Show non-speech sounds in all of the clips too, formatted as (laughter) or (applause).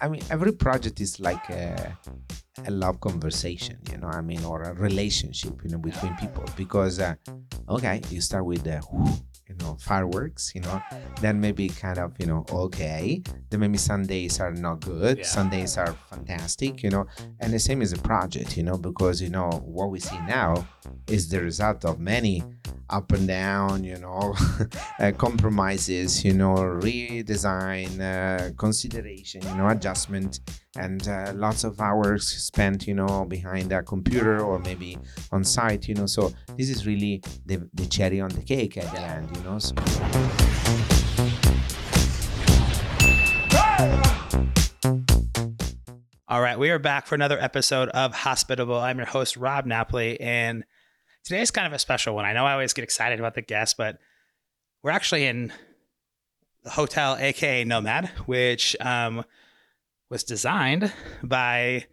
I mean, every project is like a, a love conversation, you know. I mean, or a relationship, you know, between people. Because uh, okay, you start with the you know fireworks you know then maybe kind of you know okay then maybe sundays are not good Yeah. sundays are fantastic you know and the same is a project you know because you know what we see now is the result of many up and down you know (laughs) uh, compromises you know redesign uh, consideration you know adjustment and uh, lots of hours spent you know behind a computer or maybe on site you know so this is really the, the cherry on the cake at the end you know so, All right, we are back for another episode of Hospitable. I'm your host, Rob Napoli, and today's kind of a special one. I know I always get excited about the guests, but we're actually in the hotel, AKA NoMad, which um, was designed by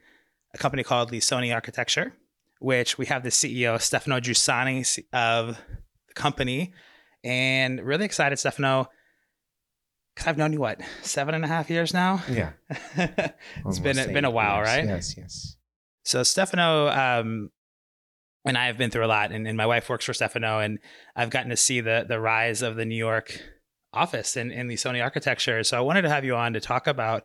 a company called Lissoni Architecture, which we have the CEO, Stefano Giussani of the company. And really excited, Stefano, because I've known you, what, seven and a half years now? yeah (laughs) it's been been a while, years. right? yes yes So Stefano um, and I have been through a lot, and, and my wife works for Stefano, and I've gotten to see the the rise of the New York office and in the Lissoni architecture. So I wanted to have you on to talk about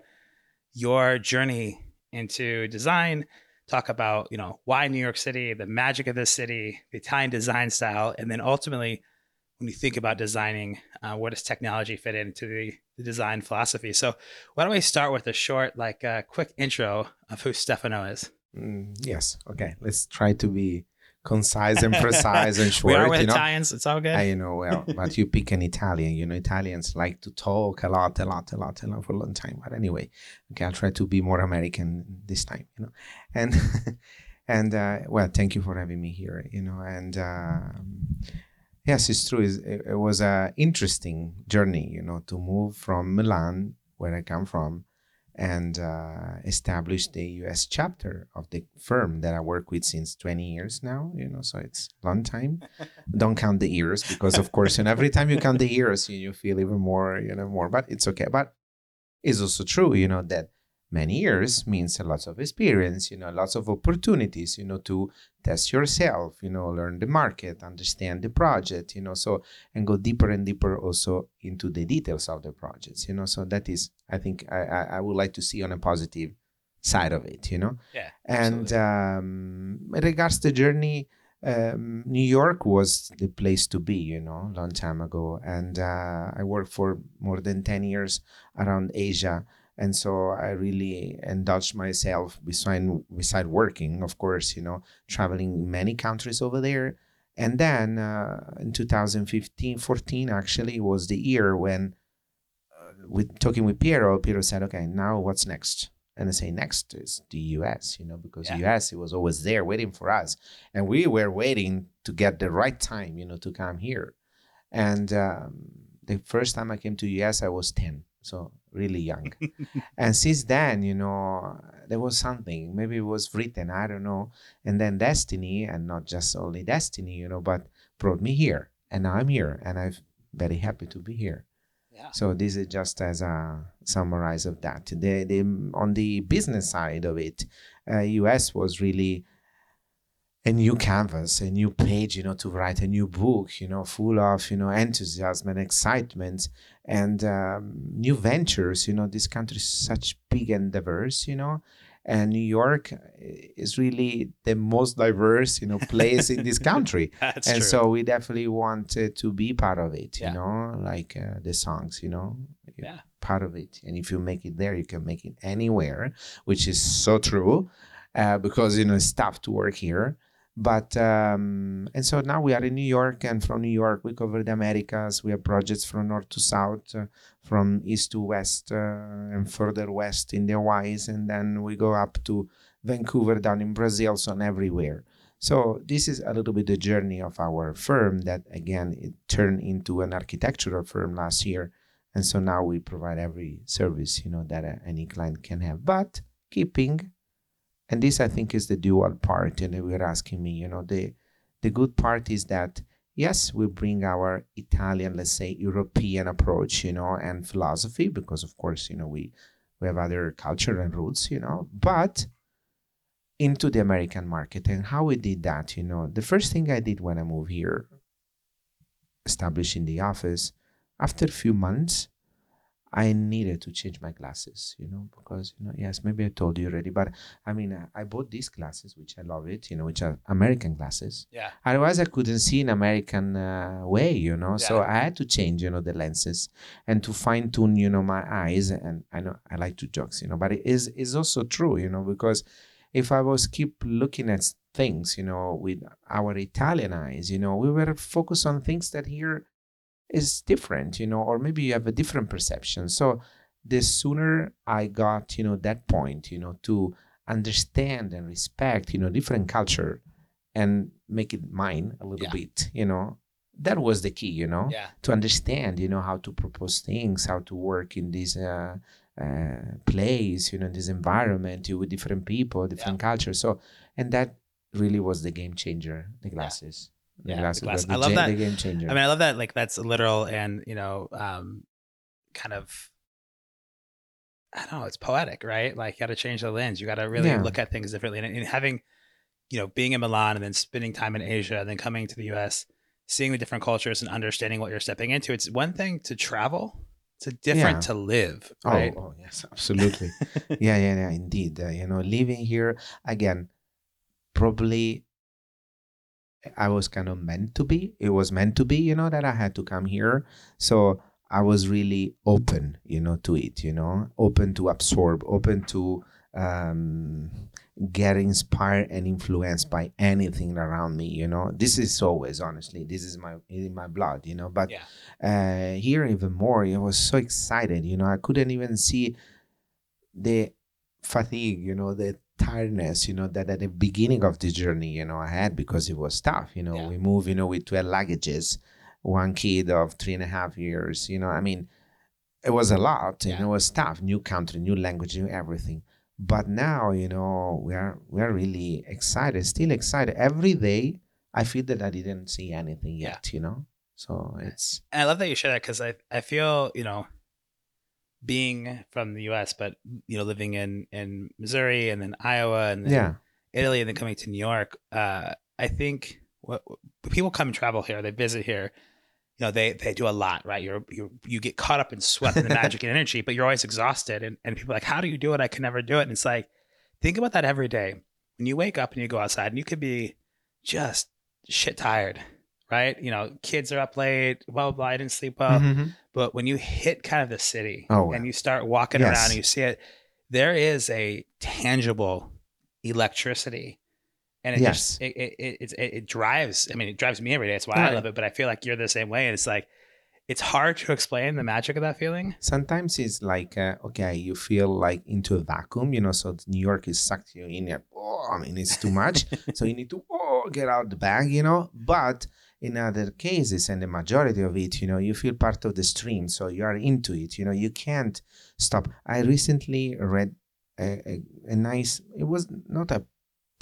your journey into design, talk about you know why New York City, the magic of this city, the Italian design style, and then ultimately when you think about designing, uh, where does technology fit into the, the design philosophy? So why don't we start with a short, like, uh, quick intro of who Stefano is? Mm, yes okay let's try to be concise and precise and short (laughs) we are with you know Italians. It's all good. I know well, but you pick an Italian. You know, Italians like to talk a lot, a lot, a lot, a lot for a long time. But anyway, okay, I'll try to be more American this time. You know, and (laughs) and uh, well, thank you for having me here. You know, and um, yes, it's true. It, it was a interesting journey. You know, to move from Milan, where I come from, and uh, establish the US chapter of the firm that I work with since 20 years now. You know, so it's a long time. (laughs) Don't count the years because, of course, and every time you count the years, you, you feel even more, you know, more. But it's okay. But it's also true, you know, that many years means a lot of experience, you know, lots of opportunities, you know, to test yourself, you know, learn the market, understand the project, you know, so and go deeper and deeper also into the details of the projects, you know. So that is, I think, I I, I would like to see on a positive side of it, you know. yeah. And um, in regards to the journey, um, New York was the place to be, you know, long time ago. And uh, I worked for more than 10 years around Asia. And so I really indulged myself beside, beside working, of course, you know, traveling many countries over there. And then uh, in 2015, 14, actually, was the year when, uh, with talking with Piero, Piero said, okay, now what's next? and I say next is the US, you know, because Yeah. US it was always there waiting for us, and we were waiting to get the right time, you know, to come here. And um, the first time I came to US, I was ten, so really young. and since then, you know, there was something. Maybe it was written, I don't know. And then destiny, and not just only destiny, you know, but brought me here, and now I'm here, and I'm very happy to be here. Yeah. So this is just as a summarize of that. The, the on the business side of it, uh, US was really a new canvas, a new page, you know, to write a new book, you know, full of you know enthusiasm and excitement and um, new ventures. You know, this country is such big and diverse, you know, and New York is really the most diverse, you know, place in this country (laughs) That's and true. so we definitely wanted to be part of it you Yeah. know like uh, the songs you know Yeah. part of it and if you make it there you can make it anywhere which is so true uh, because you know it's tough to work here but um, and so now we are in new york and from new york we cover the americas. We have projects from north to south uh, from east to west uh, and further west in the hawaiis and then we go up to vancouver down in brazil so on everywhere. So this is a little bit the journey of our firm that again it turned into an architectural firm last year. And so now we provide every service, you know, that uh, any client can have, but keeping, and this I think is the dual part. And you were asking me, you know, the the good part is that yes, we bring our Italian, let's say European approach, you know, and philosophy, because of course, you know, we we have other culture and roots, you know, but into the American market. And how we did that, you know, the first thing I did when I moved here, establishing the office, after a few months, I needed to change my glasses, you know, because you know, yes, maybe I told you already, but I mean, I, I bought these glasses, which I love it, you know, which are American glasses. Yeah. Otherwise, I couldn't see an American uh, way, you know. Yeah. So I had to change, you know, the lenses and to fine tune, you know, my eyes. And I know I like to jokes, you know, but it is is also true, you know, because if I was keep looking at things, you know, with our Italian eyes, you know, we were focused on things that here is different, you know, or maybe you have a different perception. So the sooner I got, you know, that point, you know, to understand and respect, you know, different culture and make it mine a little Yeah. bit, you know, that was the key, you know, Yeah. to understand, you know, how to propose things, how to work in this uh, uh, place, you know, this environment you with different people, different cultures. So, and that really was the game changer, the glasses. Yeah, the glass- the I love that. The game changer. I mean, I love that. Like that's literal and you know, um, kind of. I don't know. It's poetic, right? Like you got to change the lens. You got to really Yeah. look at things differently. And, and having, you know, being in Milan and then spending time in Asia and then coming to the U.S., seeing the different cultures and understanding what you're stepping into. It's one thing to travel. It's a different Yeah. to live, Oh, oh yes, absolutely. (laughs) yeah, yeah, yeah, indeed. Uh, you know, living here again, probably I was kind of meant to be. It was meant to be, you know, that I had to come here. So I was really open, you know, to it, you know, open to absorb, open to um, get inspired and influenced by anything around me, you know. This is always, honestly, this is my in my blood, you know. But Yeah. uh, here even more, I was so excited, you know. I couldn't even see the fatigue, you know, the tiredness, you know, that at the beginning of the journey, you know, I had because it was tough. You know, Yeah. we move, you know, with 12 luggages, one kid of three and a half years, you know, I mean, it was a lot, Yeah. and it was tough, new country, new language, new everything. But now, you know, we are we are really excited, still excited. Every day I feel that I didn't see anything Yeah. yet, you know. So it's And I love that you share that because I, I feel, you know, being from the US, but, you know, living in, in Missouri and then Iowa and then yeah, Italy and then coming to New York, uh, I think what, people come and travel here, they visit here, you know, they, they do a lot, right? You're, you you get caught up and swept in the (laughs) magic and energy, but you're always exhausted. And, and people are like, how do you do it? I can never do it. And it's like, think about that every day. When you wake up and you go outside and you could be just shit tired, right? You know, kids are up late, blah, blah, blah. I didn't sleep well. Mhm. But when you hit kind of the city Oh, wow. and you start walking Yes. around and you see it, there is a tangible electricity. And it Yes. just it it, it, it drives. I mean, it drives me every day. That's why I love it. But I feel like you're the same way. And it's like it's hard to explain the magic of that feeling. sometimes it's like uh, okay you feel like into a vacuum you know so new york is sucked you in oh i mean it's too much (laughs) so you need to oh get out the bag you know but in other cases and the majority of it you know you feel part of the stream so you are into it you know you can't stop i recently read a, a, a nice it was not a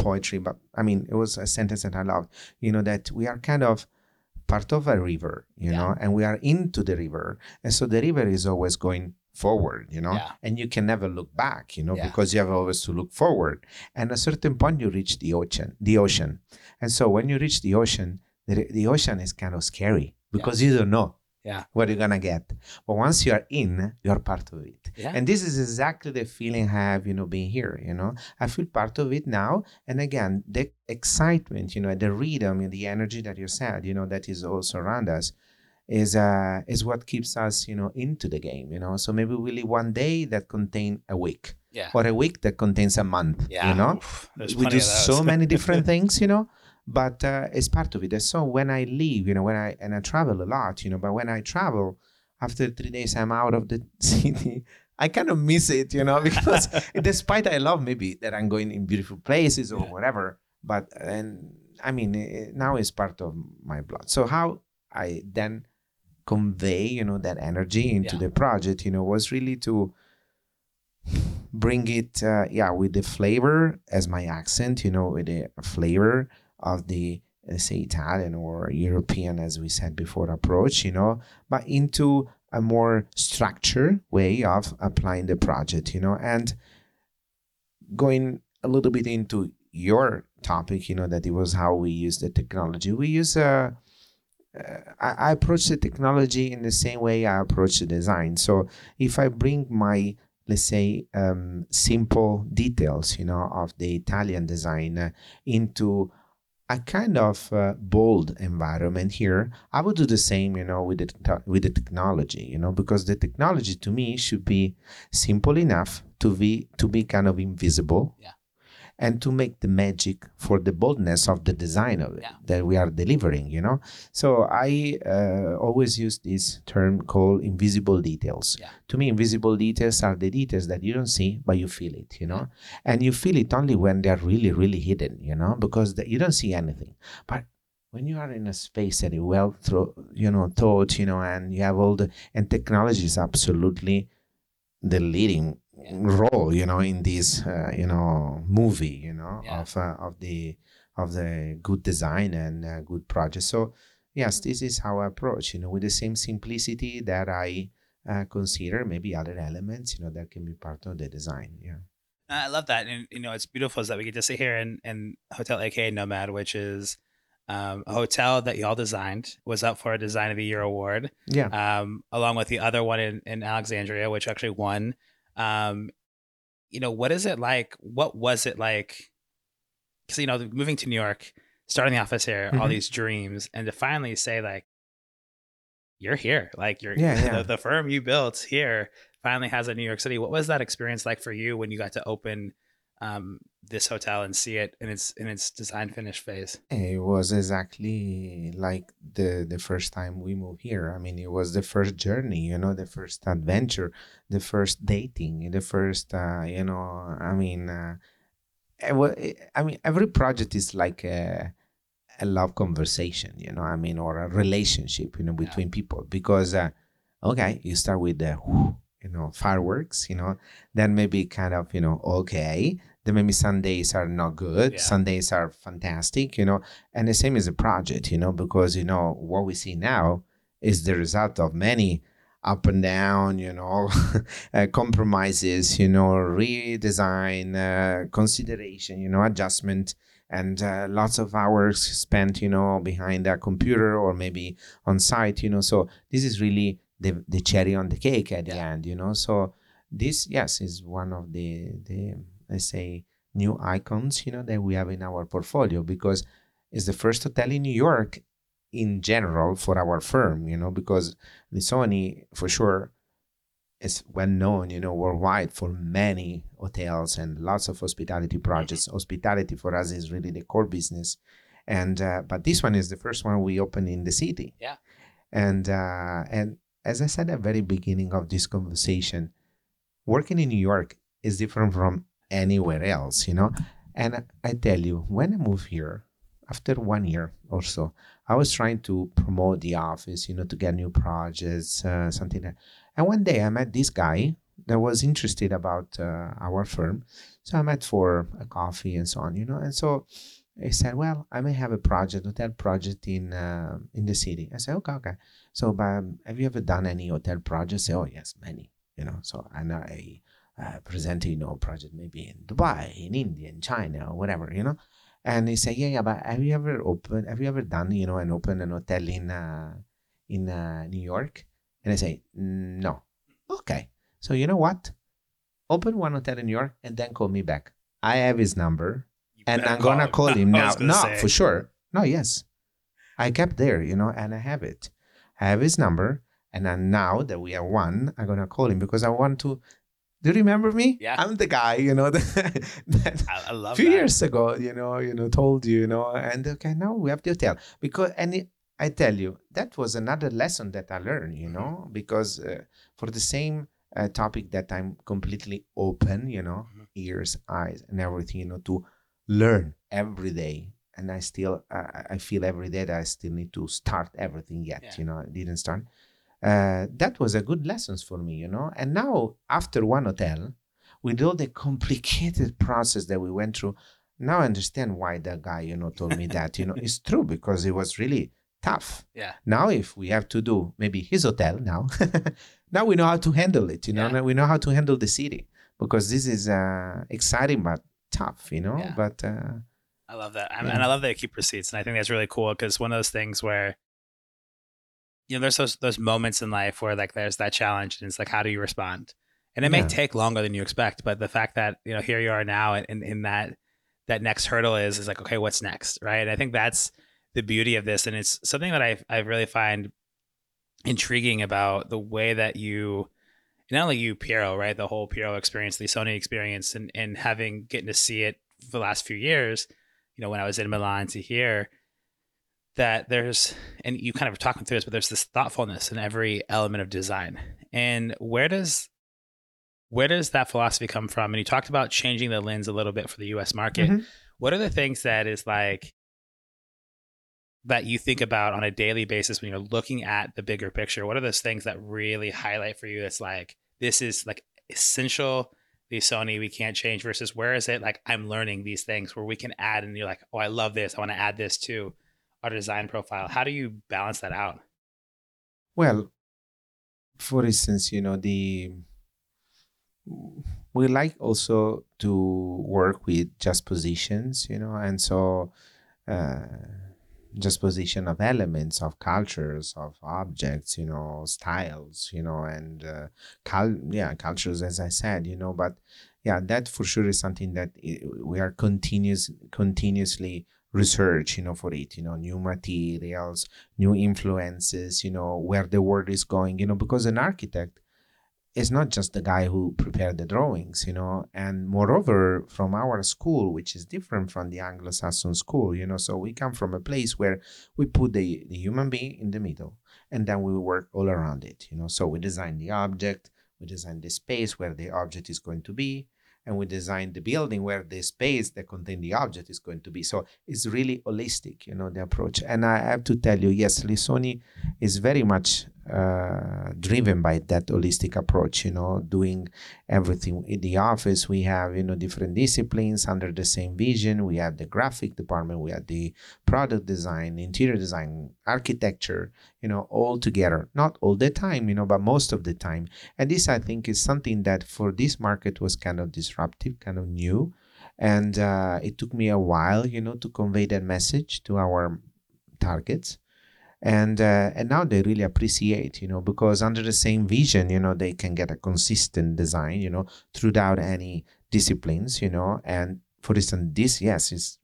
poetry but i mean it was a sentence that i loved you know that we are kind of part of a river you Yeah. know and we are into the river and so the river is always going forward you know Yeah. and you can never look back you know Yeah. because you have always to look forward and at a certain point you reach the ocean the ocean and so when you reach the ocean the, the ocean is kind of scary because you don't know Yeah. what you're gonna get but once you are in you're part of it Yeah. and this is exactly the feeling I have, you know, being here. You know, I feel part of it now. And again, the excitement, you know, the rhythm and the energy that you said, you know, that is also around us, is uh is what keeps us, you know, into the game. You know, so maybe we live one day that contain a week, yeah. or a week that contains a month. Yeah. You know, Oof, we do so many different (laughs) things, you know, but uh, it's part of it. So when I leave, you know, when I and I travel a lot, you know, but when I travel, after three days I'm out of the (laughs) city. I kind of miss it, you know, (laughs) because (laughs) despite I love maybe that I'm going in beautiful places or Yeah. whatever, but and I mean eh, now it's part of my blood. So how I then convey, you know, that energy into Yeah. the project, you know, was really to bring it uh, yeah with the flavor as my accent you know with the flavor of the say italian or european as we said before approach you know but into a more structured way of applying the project, you know, and going a little bit into your topic, you know, that it was how we use the technology. We use a uh, I, I approach the technology in the same way I approach the design. So if I bring my let's say um, simple details you know of the italian design uh, into a kind of uh, bold environment here. I would do the same you know with the with the technology you know because the technology to me should be simple enough to be to be kind of invisible. Yeah and to make the magic for the boldness of the design of it Yeah. that we are delivering you know? So i uh, always use this term called invisible details. Yeah. to me invisible details are the details that you don't see but you feel it you know? And you feel it only when they're really really hidden you know? Because the, you don't see anything. But when you are in a space that is well through you know thought you know and you have all the and technology is absolutely the leading role you know in this uh, you know movie you know Yeah. of uh, of the of the good design and uh, good project so yes this is how i approach you know with the same simplicity that i uh, consider maybe other elements you know that can be part of the design yeah I love that, and you know, it's beautiful is that we get to sit here in, in Hotel AKA NoMad, which is um, a hotel that y'all designed, was up for a Design of the Year award, yeah um, along with the other one in, in Alexandria, which actually won. Um, you know, what is it like? What was it like? Because you know, moving to New York, starting the office here, all Mhm. these dreams, and to finally say like, you're here, like you're Yeah, yeah. The, the firm you built here finally has a New York City. What was that experience like for you when you got to open um, this hotel and see it in its in its design finish phase? It was exactly like the the first time we moved here. I mean, it was the first journey, you know, the first adventure, the first dating, the first, uh, you know, I mean, uh, it I mean, every project is like a, a love conversation, you know, I mean, or a relationship, you know, Yeah. between people. Because, uh, okay, you start with the, you know, fireworks, you know, then maybe kind of, you know, okay, then maybe some days are not good, Yeah. some days are fantastic, you know, and the same as a project, you know, because, you know, what we see now is the result of many up and down, you know, uh, compromises, you know, redesign, uh, consideration, you know, adjustment, and uh, lots of hours spent, you know, behind a computer or maybe on site, you know. So this is really the the cherry on the cake at the end, you know. So this, yes, is one of the the let's say new icons, you know, that we have in our portfolio because it's the first hotel in New York in general for our firm, you know, because Lissoni for sure is well known, you know, worldwide for many hotels and lots of hospitality projects. Hospitality for us is really the core business, and uh, but this one is the first one we opened in the city. Yeah. and uh, and as I said at the very beginning of this conversation, working in New York is different from anywhere else, you know. And I tell you, when I moved here, after one year or so, I was trying to promote the office, you know, to get new projects, uh, something like And one day I met this guy that was interested about uh, our firm. So I met for a coffee and so on, you know. And so he said, well, I may have a project, hotel project in uh, in the city. I said, okay, okay. So, um, have you ever done any hotel projects? Say, oh, yes, many, you know. So know I uh, present, you know, project maybe in Dubai, in India, in China, or whatever, you know. And he said, yeah, yeah, but have you ever opened, have you ever done, you know, and opened an hotel in uh, in uh, New York? And I say, no. Okay. So you know what? Open one hotel in New York and then call me back. I have his number and I'm gonna call him now. No, say. for sure. No, yes. I kept there, you know, and I have it. I have his number. And then now that we are one, I'm gonna call him because I want to. Do you remember me? Yeah. I'm the guy, you know, that, (laughs) that I, I a love few that. years ago, you know, you know, told you, you know, and okay, now we have the hotel because, and it, I tell you, that was another lesson that I learned, you know, because uh, for the same uh, topic that I'm completely open, you know, Mhm. ears, eyes, and everything, you know, to learn every day. And I still, uh, I feel every day that I still need to start everything yet, Yeah. you know, I didn't start. Uh, that was a good lessons for me, you know. And now after one hotel, with all the complicated (laughs) process that we went through, now I understand why that guy, you know, told me that. You know, (laughs) it's true because it was really tough. Yeah. Now, if we have to do maybe his hotel now, (laughs) now we know how to handle it. You know, Yeah. now we know how to handle the city because this is uh, exciting but tough. You know, Yeah. but uh, I love that. Yeah. and I love that you keep receipts. And I think that's really cool because one of those things where, you know, there's those those moments in life where like there's that challenge and it's like, how do you respond? And it may Yeah. take longer than you expect, but the fact that, you know, here you are now and in, in that that next hurdle is is like, okay, what's next? Right. And I think that's the beauty of this. And it's something that I I really find intriguing about the way that you not only you Piero, right? The whole Piero experience, the Lissoni experience and and having getting to see it for the last few years, you know, when I was in Milan to hear that there's and you kind of were talking through this, but there's this thoughtfulness in every element of design. And where does where does that philosophy come from? And you talked about changing the lens a little bit for the US market. Mhm. What are the things that is like that you think about on a daily basis when you're looking at the bigger picture? What are those things that really highlight for you? It's like this is like essential. The Lissoni we can't change versus where is it like I'm learning these things where we can add and you're like oh I love this I want to add this to our design profile. How do you balance that out? Well, for instance, you know, the we like also to work with just positions, you know, and so uh, just position of elements, of cultures, of objects, you know, styles, you know, and uh, cul- yeah, cultures, as I said, you know, but yeah, that for sure is something that we are continuous, continuously research, you know, for it, you know, new materials, new influences, you know, where the world is going, you know, because an architect is not just the guy who prepared the drawings, you know, and moreover, from our school, which is different from the Anglo Saxon school, you know, so we come from a place where we put the, the human being in the middle and then we work all around it, you know, so we design the object, we design the space where the object is going to be, and we design the building where the space that contain the object is going to be. So it's really holistic, you know, the approach. And I have to tell you, yes, Lissoni is very much uh, driven by that holistic approach, you know, doing everything in the office. We have, you know, different disciplines under the same vision. We have the graphic department, we have the product design, interior design, architecture, you know, all together. Not all the time, you know, but most of the time. And this, I think, is something that for this market was kind of disruptive, kind of new. And uh, it took me a while, you know, to convey that message to our targets. And uh, and now they really appreciate, you know, because under the same vision, you know, they can get a consistent design, you know, throughout any disciplines, you know. And for instance, this yes is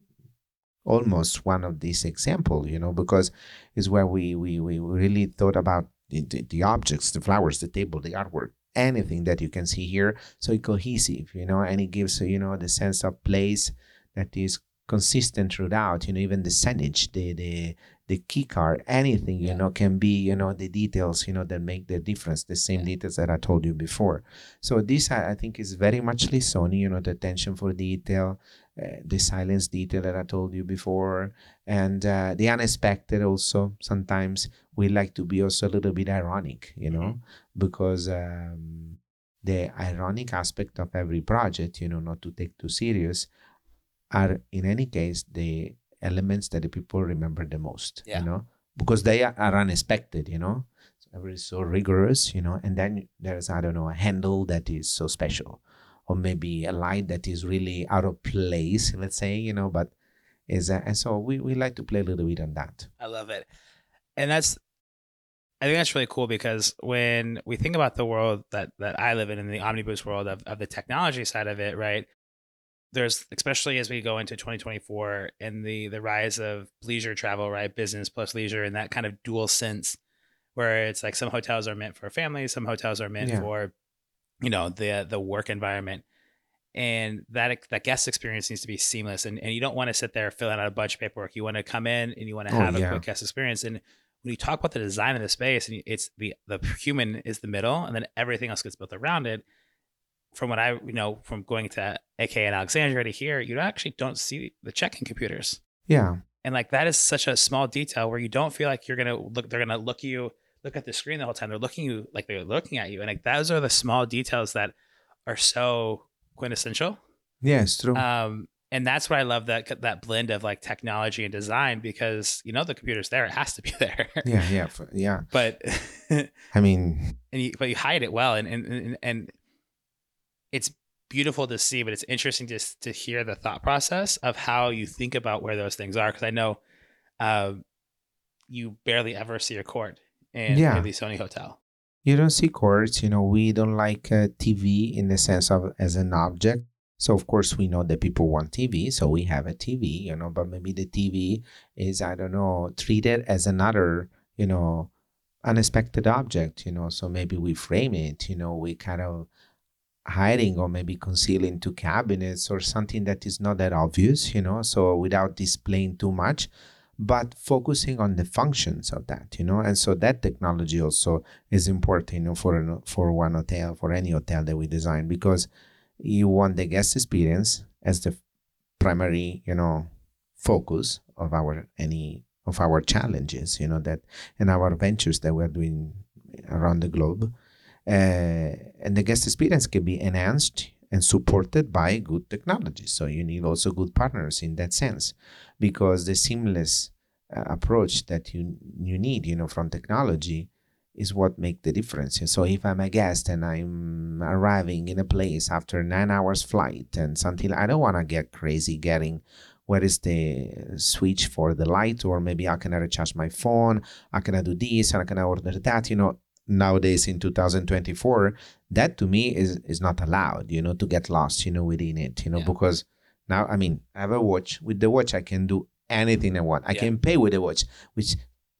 almost one of these example, you know, because is where we we we really thought about the, the, the objects, the flowers, the table, the artwork, anything that you can see here, so cohesive, you know, and it gives you know the sense of place that is consistent throughout. You know, even the signage, the the the key card, anything you know can be you know the details you know that make the difference. The same Yeah. details that I told you before. So this I, I think is very much Lissoni. You know, the attention for detail. Uh, the silence detail that I told you before, and uh, the unexpected also. Sometimes we like to be also a little bit ironic, you know, because um, the ironic aspect of every project, you know, not to take too serious, are in any case the elements that the people remember the most, Yeah. you know, because they are, are unexpected, you know. So everybody's so rigorous, you know, and then there's I don't know a handle that is so special, or maybe a light that is really out of place, let's say, you know, but is uh, and so we, we like to play a little bit on that. I love it. And that's I think that's really cool because when we think about the world that that I live in in the Omniboost world of, of the technology side of it, right? There's especially as we go into 2024 and the the rise of leisure travel, right? Business plus leisure and that kind of dual sense where it's like some hotels are meant for families, some hotels are meant Yeah. for you know, the the work environment. And that that guest experience needs to be seamless and, and you don't want to sit there filling out a bunch of paperwork. You want to come in and you want to Oh, have a yeah. quick guest experience. And when you talk about the design of the space and it's the the human is the middle and then everything else gets built around it from what i you know from going to ak and alexandria to here you actually don't see the check-in computers Yeah, and like that is such a small detail where you don't feel like you're gonna look they're gonna look you look at the screen the whole time they're looking you like they're looking at you and like those are the small details that are so quintessential yeah, it's true. um and that's why I love that that blend of like technology and design because you know the computer's there, it has to be (laughs) there. Yeah, yeah, yeah. But (laughs) I mean, and you, but you hide it well, and and and, and it's beautiful to see, but it's interesting just to hear the thought process of how you think about where those things are. Because I know uh, you barely ever see a cord in, Yeah. the Lissoni hotel. you don't see cords. You know, we don't like uh, TV in the sense of as an object. So of course we know that people want TV, so we have a TV. You know, but maybe the TV is I don't know treated as another you know unexpected object. You know, so maybe we frame it. You know, we kind of hiding or maybe concealing to cabinets or something that is not that obvious. You know, so without displaying too much. But focusing on the functions of that, you know, and so that technology also is important you know, for an, for one hotel, for any hotel that we design, because you want the guest experience as the primary, you know, focus of our any of our challenges, you know, that and our ventures that we're doing around the globe, and the guest experience can be enhanced and supported by good technology. So you need also good partners in that sense, because the seamless uh, approach that you you need, you know, from technology is what make the difference. So if I'm a guest and I'm arriving in a place after nine hours flight and something, I don't want to get crazy getting where is the switch for the light or maybe how can I recharge my phone? How can I do this? And how can I order that? You know, nowadays in 2024, that to me is is not allowed, you know, to get lost, you know, within it, you know, Yeah. because now I mean I have a watch. With the watch I can do anything I want. I Yeah. can pay with the watch, which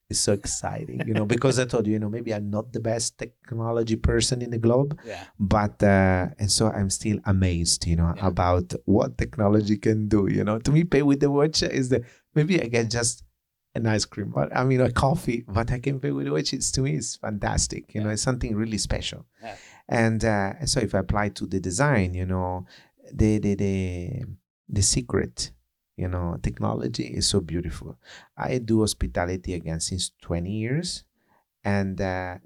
is so exciting, you know, (laughs) because I told you, you know, maybe I'm not the best technology person in the globe, Yeah. but uh, and so I'm still amazed, you know, Yeah. about what technology can do. You know, to me, pay with the watch is the maybe I get just an ice cream, but I mean a coffee, but I can pay with which. It's to me, it's fantastic. You know, it's something really special. Yeah. And uh, so if I apply to the design, you know, the the the the secret. You know, technology is so beautiful. I do hospitality again since 20 years, and uh,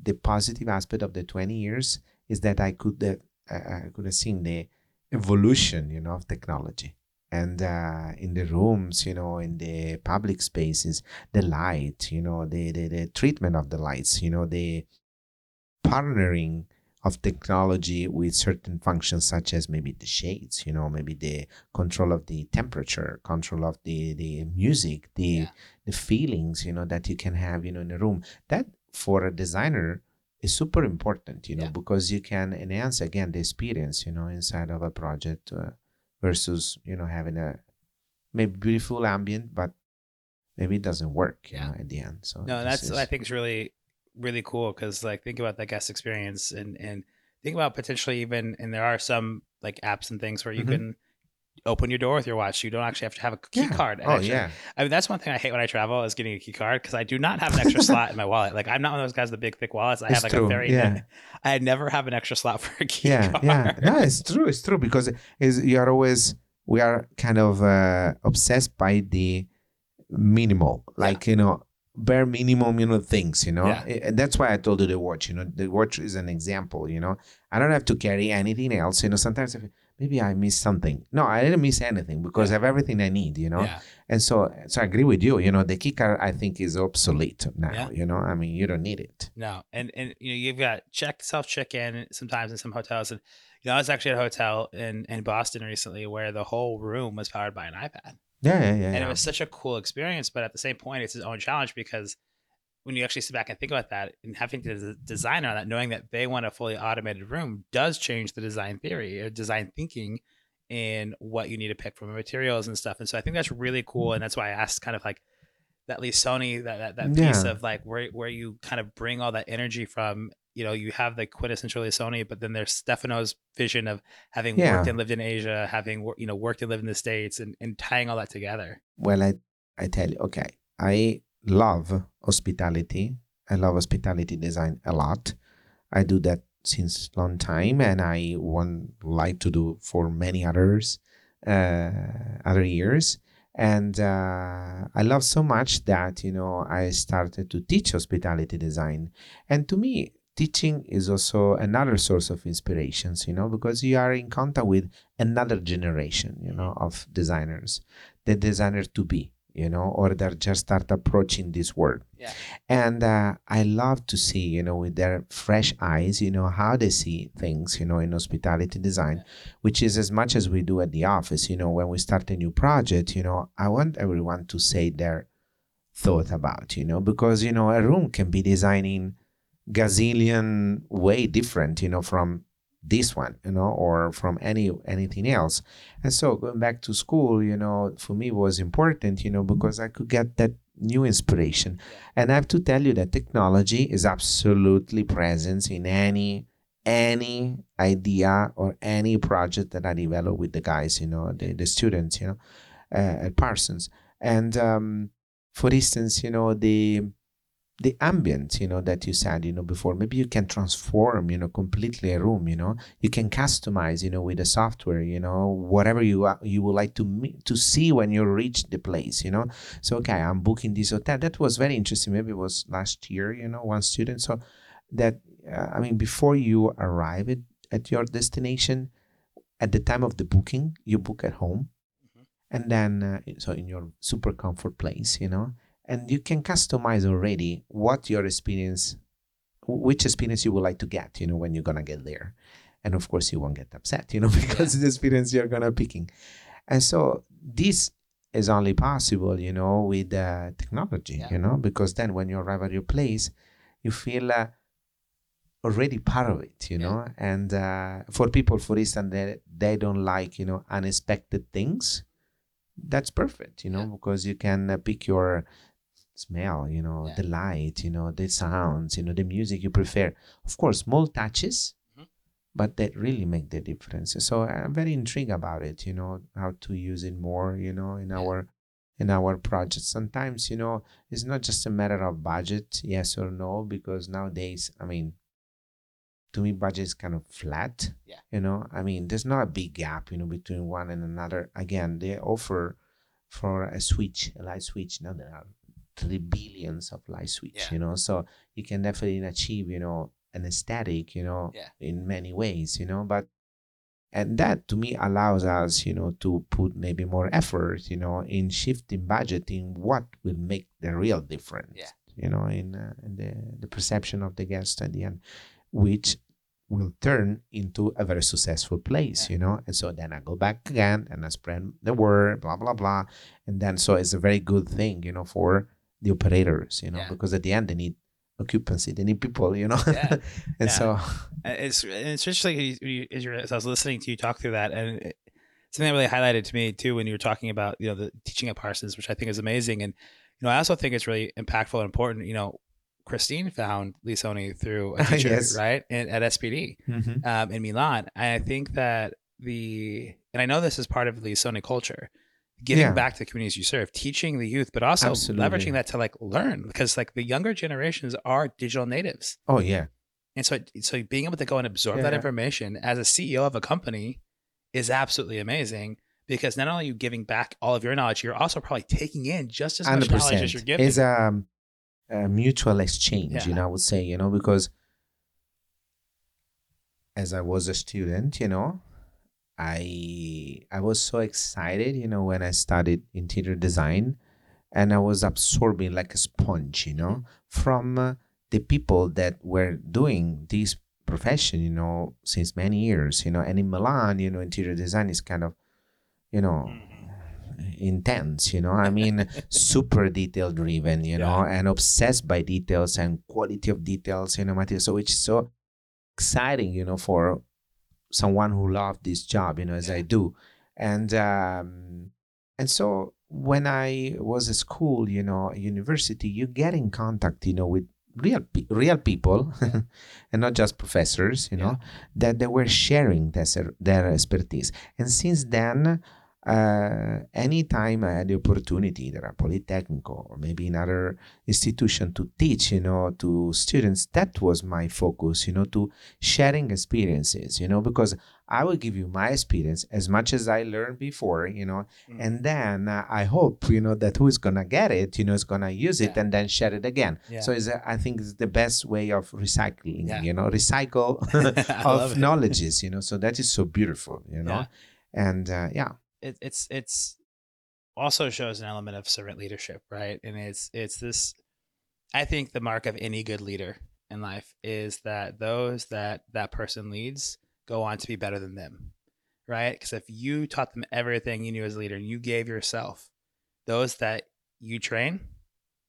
the positive aspect of the 20 years is that I could uh, I could have seen the evolution, you know, of technology. And uh, in the rooms, you know, in the public spaces, the light, you know, the, the the treatment of the lights, you know, the partnering of technology with certain functions such as maybe the shades, you know, maybe the control of the temperature, control of the the music, the Yeah. the feelings, you know, that you can have, you know, in a room. That for a designer is super important, you know, Yeah. because you can enhance again the experience, you know, inside of a project uh, versus, you know, having a maybe beautiful ambient, but maybe it doesn't work, Yeah. at the end. So No, that's is- I think is really, really cool because like think about that guest experience and and think about potentially even and there are some like apps and things where you Mhm. can open your door with your watch. You don't actually have to have a key Yeah. card. And Oh actually- yeah, I mean that's one thing I hate when I travel is getting a key card because I do not have an extra slot in my wallet. Like I'm not one of those guys with the big thick wallets. I It's have like true, a very yeah. I never have an extra slot (laughs) for a key yeah, card. yeah. No, it's true. It's true because is you are always we are kind of uh, obsessed by the minimal, like you know, bare minimum, you know, things. You know, Yeah. I- and that's why I told you the watch. You know, the watch is an example. You know, I don't have to carry anything else. You know, sometimes I feel, maybe I miss something. No, I didn't miss anything because I have everything I need. You know, Yeah. and so so I agree with you. You know, the kicker I think is obsolete now. Yeah. You know, I mean, you don't need it. No, and and you know you've got check self check in sometimes in some hotels, and you know I was actually at a hotel in in Boston recently where the whole room was powered by an iPad, Yeah, yeah, yeah. and yeah. it was such a cool experience. But at the same point, it's its own challenge because when you actually sit back and think about that, and having to design on that, knowing that they want a fully automated room does change the design theory or design thinking in what you need to pick from the materials and stuff. And so I think that's really cool, and that's why I asked kind of like that Lissoni that that, that piece Yeah. of like where where you kind of bring all that energy from. You know, you have the quintessentially Lissoni, but then there's Stefano's vision of having Yeah. worked and lived in Asia, having you know worked and lived in the States, and, and tying all that together. well i i tell you okay i love hospitality. I love hospitality design a lot. I do that since long time and i want like to do for many others uh, other years. And uh, i love so much that you know i started to teach hospitality design. And to me teaching is also another source of inspirations, you know, because you are in contact with another generation, you know, of designers, the designer to be, you know, or that just start approaching this world. Yeah. And uh, I love to see, you know, with their fresh eyes, you know, how they see things, you know, in hospitality design, Yeah. which is as much as we do at the office, you know, when we start a new project, you know, I want everyone to say their thought about, you know, because, you know, a room can be designing gazillion way different, you know, from this one, you know, or from any anything else. And so going back to school, you know, for me was important, you know, because I could get that new inspiration. And I have to tell you that technology is absolutely present in any any idea or any project that I develop with the guys, you know, the, the students, you know, uh, at Parsons. And um, for instance, you know, the the ambient, you know, that you said, you know, before, maybe you can transform, you know, completely a room, you know, you can customize, you know, with the software, you know, whatever you uh, you would like to me- to see when you reach the place, you know. So okay, I'm booking this hotel. That was very interesting. Maybe it was last year, you know, one student. So that uh, I mean, before you arrive at, at your destination, at the time of the booking, you book at home, Mhm. and then uh, so in your super comfort place, you know, and you can customize already what your experience, which experience you would like to get, you know, when you're gonna get there, and of course you won't get upset, you know, (laughs) because the experience you're gonna picking, and so this is only possible, you know, with uh, technology, Yeah. you know, because then when you arrive at your place, you feel. Uh, already part of it you Yeah. know and uh, for people for instance that they don't like you know unexpected things that's perfect you know Yeah. because you can uh, pick your smell you know Yeah. the light you know the sounds you know the music you prefer of course small touches Mhm. but that really make the difference so i'm very intrigued about it you know how to use it more you know in Yeah. our in our projects sometimes you know it's not just a matter of budget yes or no because nowadays i mean to me budget is kind of flat Yeah. you know i mean there's not a big gap you know between one and another again they offer for a switch a light switch now there are three billions of light switch Yeah. you know so you can definitely achieve you know an aesthetic you know Yeah. in many ways you know but and that to me allows us you know to put maybe more effort you know in shifting budget in what will make the real difference Yeah. you know in, uh, in the, the perception of the guest at the end which will turn into a very successful place Yeah. you know and so then i go back again and i spread the word blah blah blah and then so it's a very good thing you know for the operators you know Yeah. because at the end they need occupancy they need people you know Yeah. (laughs) and Yeah. so it's it's interesting you, you, as, you're, as I was listening to you talk through that, and it, something that really highlighted to me too when you were talking about you know the teaching at Parsons, which I think is amazing, and you know I also think it's really impactful and important. You know, Christine found Lissoni through a (laughs) teacher, Yes. right, and, at SPD Mhm. um, in Milan. And I think that the and I know this is part of the Lissoni culture, giving Yeah. back to the communities you serve, teaching the youth, but also Absolutely. leveraging that to like learn because like the younger generations are digital natives. oh yeah And so, so being able to go and absorb that information as a CEO of a company is absolutely amazing because not only are you giving back all of your knowledge, you're also probably taking in just as much knowledge as you're giving. It's a, a mutual exchange, Yeah. you know. I would say, you know, because as I was a student, you know, I I was so excited, you know, when I studied interior design, and I was absorbing like a sponge, you know, from uh, the people that were doing this profession, you know, since many years, you know. And in Milan, you know, interior design is kind of, you know, Mhm. intense you know i mean (laughs) super detail driven you know and obsessed by details and quality of details you know material so it's so exciting you know for someone who loved this job you know as i do. And um and so when i was at school you know university you get in contact you know with real pe- real people (laughs) and not just professors you know that they were sharing their, their expertise. And since then uh, anytime I had the opportunity, either at Polytechnic or maybe in other institution to teach, you know, to students, that was my focus, you know, to sharing experiences, you know, because I will give you my experience as much as I learned before, you know, mm. and then uh, I hope, you know, that who is going to get it, you know, is going to use it yeah. and then share it again. Yeah. So it's, a, I think it's the best way of recycling, yeah. you know, recycle (laughs) (laughs) of knowledges, you know, so that is so beautiful, you know, and uh, yeah. It, it's, it's also shows an element of servant leadership, right? And it's, it's this, I think the mark of any good leader in life is that those that that person leads go on to be better than them, right? Because if you taught them everything you knew as a leader and you gave yourself, those that you train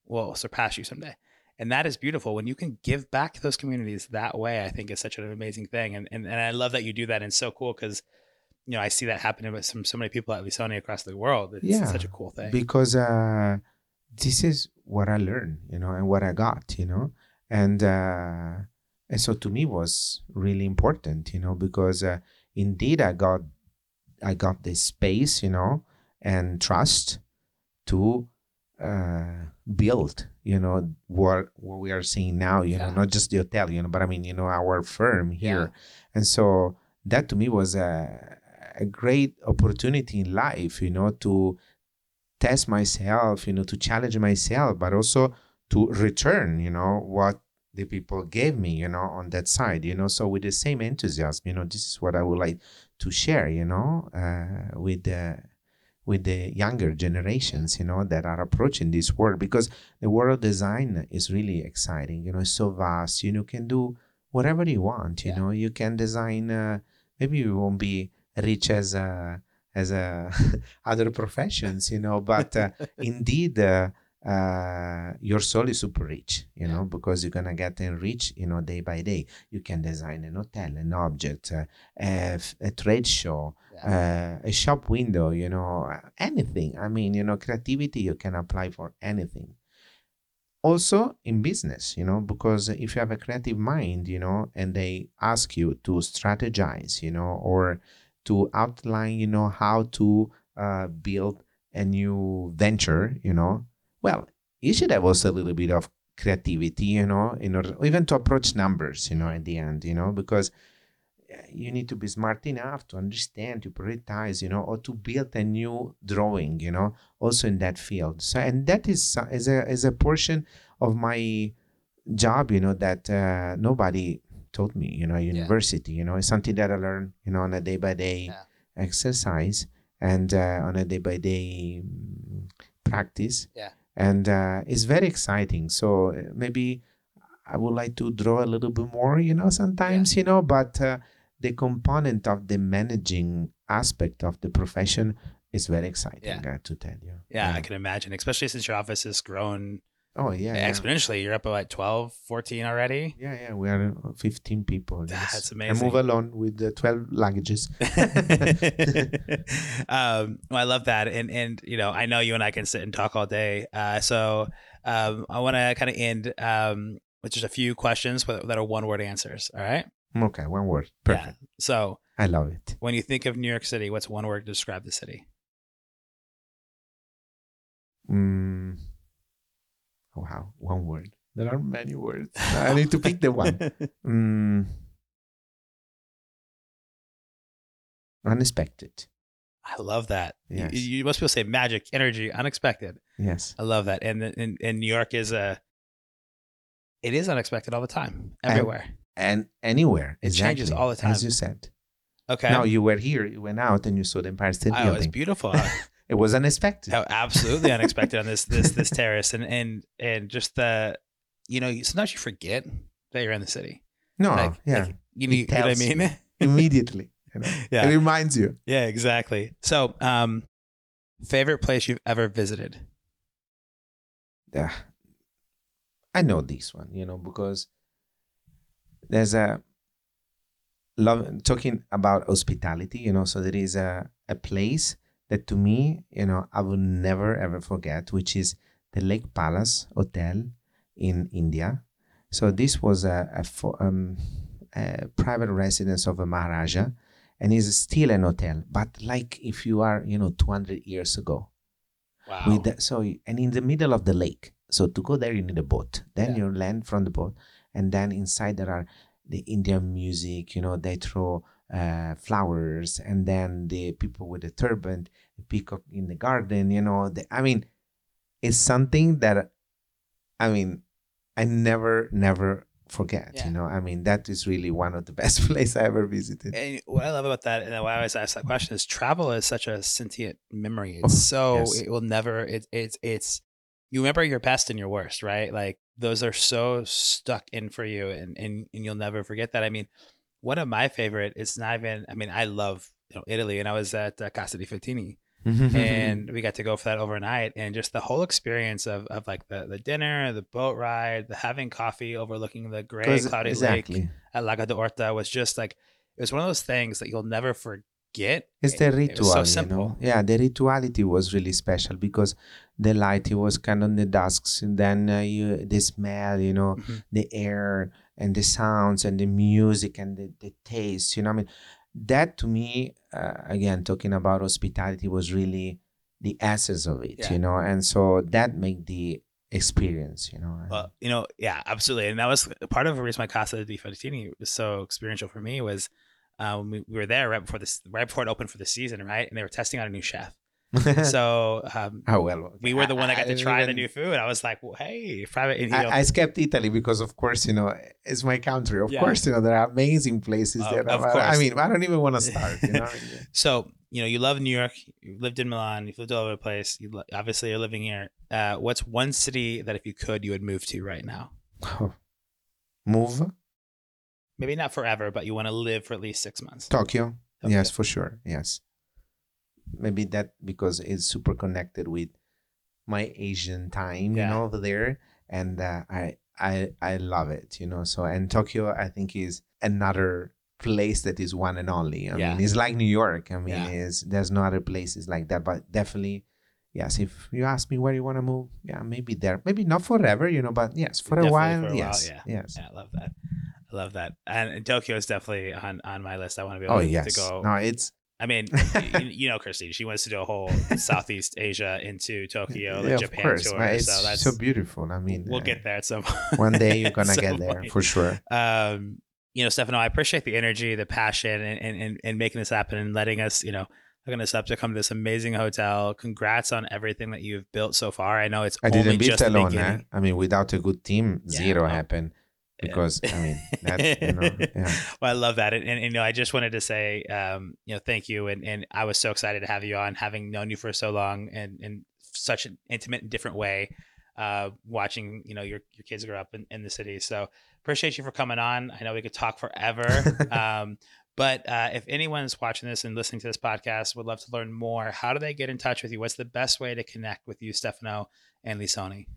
will surpass you someday. And that is beautiful. When you can give back to those communities that way, I think is such an amazing thing. And and, and I love that you do that. And so cool because you know I see that happening with some so many people at Lissoni across the world. It's, yeah, such a cool thing. Because uh, this is what I learned, you know, and what I got, you know, and uh, and so to me was really important you know because uh, indeed i got i got this space you know and trust to uh, build you know what what we are seeing now you yeah. know not just the hotel you know but i mean you know our firm here yeah. and so that to me was a, a great opportunity in life you know to test myself you know to challenge myself but also to return you know what the people gave me you know on that side you know so with the same enthusiasm you know this is what i would like to share you know uh, with the with the younger generations you know that are approaching this world because the world of design is really exciting you know it's so vast you know can do whatever you want you yeah. know you can design uh, maybe you won't be rich as a as a (laughs) other professions you know but uh, (laughs) indeed uh, uh, your soul is super rich, you know, because you're gonna get enriched, you know, day by day. You can design an hotel, an object, uh, a, a, trade show, yeah. uh, a shop window, you know, anything. I mean, you know, creativity you can apply for anything. Also in business, you know, because if you have a creative mind, you know, and they ask you to strategize, you know, or to outline, you know, how to uh, build a new venture, you know, well, you should have also a little bit of creativity, you know, in order even to approach numbers, you know, at the end, you know, because you need to be smart enough to understand, to prioritize, you know, or to build a new drawing, you know, also in that field. So, and that is is a is a portion of my job, you know, that uh, nobody told me, you know, university, yeah. you know, it's something that I learned, you know, on a day by day exercise and uh, on a day by day practice. Yeah and uh, it's very exciting. So uh, maybe I would like to draw a little bit more, you know, sometimes, yeah. you know, but uh, the component of the managing aspect of the profession is very exciting yeah. uh, to tell you. Yeah, yeah, I can imagine, especially since your office has grown Oh yeah, exponentially. Yeah. You're up at like 12, 14 already. Yeah, yeah. We are uh, 15 people. Yes. That's amazing. I move alone with the 12 luggages. (laughs) (laughs) um, well, I love that, and and you know, I know you and I can sit and talk all day. Uh, so um, I want to kind of end um, with just a few questions that are one word answers. All right. Okay, one word. Perfect. Yeah. So I love it. When you think of New York City, what's one word to describe the city? Mm Wow, one word. There are many words. (laughs) I need to pick the one. Mm. Unexpected. I love that. Yes. You, you must be able to say magic, energy, unexpected. Yes. I love that. And and, and New York is a it is unexpected all the time, everywhere. And, and anywhere. It exactly, changes all the time. As you said. Okay. Now you were here, you went out and you saw the Empire State Building. Oh, it was beautiful. (laughs) it was unexpected. Oh, absolutely unexpected on this this this terrace, and and and just the, you know, sometimes you forget that you're in the city. No, like, yeah, like, you, know, you know what I mean? immediately. You know? (laughs) Yeah, it reminds you. Yeah, exactly. So, um, favorite place you've ever visited? Yeah, I know this one. You know because there's a love talking about hospitality. You know, so there is a a place that to me, you know, I will never ever forget, which is the Lake Palace Hotel in India. So this was a, a, um, a private residence of a Maharaja, and is still an hotel, but like if you are, you know, 200 years ago. Wow. With the, so and in the middle of the lake. So to go there, you need a boat. Then yeah. you land from the boat, and then inside there are the Indian music. You know, they throw uh, flowers, and then the people with the turban, the peacock in the garden. You know, the, I mean, it's something that, I mean, I never, never forget. Yeah. You know, I mean, that is really one of the (laughs) best places I ever visited. And what I love about that, and why I always ask that question, is travel is such a sentient memory. It's so yes. it will never. It, it's it's you remember your best and your worst, right? Like those are so stuck in for you, and and and you'll never forget that. I mean, one of my favorite. It's not even. I mean, I love you know Italy, and I was at uh, Casa di Fantini, and we got to go for that overnight, and just the whole experience of of like the the dinner, the boat ride, the having coffee overlooking the gray cloudy exactly. lake at Lago d'Orta was just like it was one of those things that you'll never forget. It's the ritual, It so you simple. know. Yeah, the rituality was really special because the light it was kind of in the dusks, and then uh, you the smell, you know, Mhm. the air and the sounds and the music and the, the taste. You know, I mean, that to me, uh, again, talking about hospitality was really the essence of it. Yeah. You know, and so that made the experience. You know, Well, you know, yeah, absolutely. And that was part of the reason why Casa di Fantini was so experiential for me was uh, when we, we were there right before this, right before it opened for the season, right? And they were testing out a new chef. (laughs) So um, oh well, we were the one that got I- to try the new food. I was like, well, hey, private. You know, I, I skipped Italy because, of course, you know, it's my country. Of Yeah. course, you know, there are amazing places Of- there. of I- I mean, I don't even want to start, you know. (laughs) so you know, you love New York. You lived in Milan. You've lived all over the place. You lo- obviously you're living here. Uh, what's one city that if you could, you would move to right now? (sighs) Move Maybe not forever, but you want to live for at least six months. Tokyo. Tokyo. Yes, for sure. Yes. Maybe that because it's super connected with my Asian time, Yeah. you know, over there, and uh, I I I love it, you know. So and Tokyo, I think is another place that is one and only. I Yeah. mean, it's like New York. I mean, Yeah. is there's no other places like that, but definitely. Yes, if you ask me where you want to move, yeah, maybe there, maybe not forever, you know, but yes, for a while, for a while, yes, yeah. yes. Yeah, I love that. I love that. And Tokyo is definitely on on my list. I want to be able Oh to, yes, to go. no, it's I mean, (laughs) you, you know, Christine, she wants to do a whole Southeast Asia into Tokyo, like yeah, Japan course, tour. so that's so beautiful. I mean, we'll uh, get there at some (laughs) one day you're gonna (laughs) get there point. for sure. um, you know, Stefano, I appreciate the energy, the passion, and, and, and, and making this happen and letting us, you know, hooking us up to come to this amazing hotel. Congrats on everything that you've built so far. I know it's I only didn't just alone. Eh? I mean, without a good team, Yeah, zero well, happened because I mean that you know, (laughs) yeah. well, I love that, and, and, and, you know, I just wanted to say, um, you know, thank you, and and I was so excited to have you on, having known you for so long, and in such an intimate and different way, uh, watching you know your your kids grow up in, in the city. So appreciate you for coming on. I know we could talk forever. (laughs) um, but uh, if anyone's watching this and listening to this podcast would love to learn more, how do they get in touch with you? What's the best way to connect with you, Stefano and Lissoni?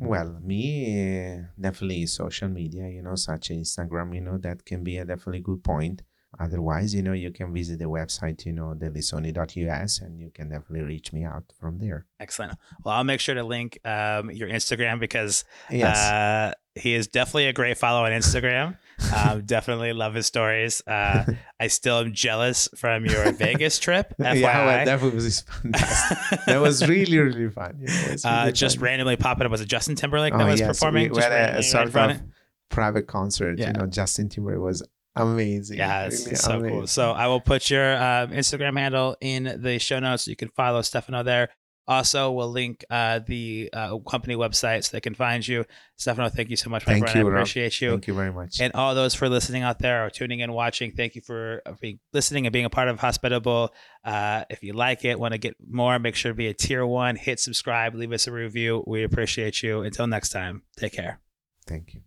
Well, me uh, definitely social media, you know, such as Instagram, you know, that can be a definitely good point. Otherwise, you know, you can visit the website, you know, delisoni.us, and you can definitely reach me out from there. Excellent. Well, I'll make sure to link um, your Instagram because Yes. uh, he is definitely a great follow on Instagram. Um, definitely love his stories. Uh, I still am jealous from your Vegas trip. FYI. (laughs) yeah, that was fantastic. (laughs) that was really, really fun. Know, it was uh, just fun. randomly popping up. Was it Justin Timberlake that Oh, was yes, performing? We, we Just had a, right sort in of private concert. Yeah. You know, Justin Timberlake was amazing. Yeah, it's really so cool. So I will put your um, Instagram handle in the show notes. So You can follow Stefano there. Also, we'll link uh, the uh, company website so they can find you. Stefano, thank you so much, my Thank friend. you, I Rob. appreciate you. Thank you very much. And all those for listening out there or tuning in, watching, thank you for uh, being, listening and being a part of Hospitable. Uh, if you like it, want to get more, make sure to be a tier one, hit subscribe, leave us a review. We appreciate you. Until next time, take care. Thank you.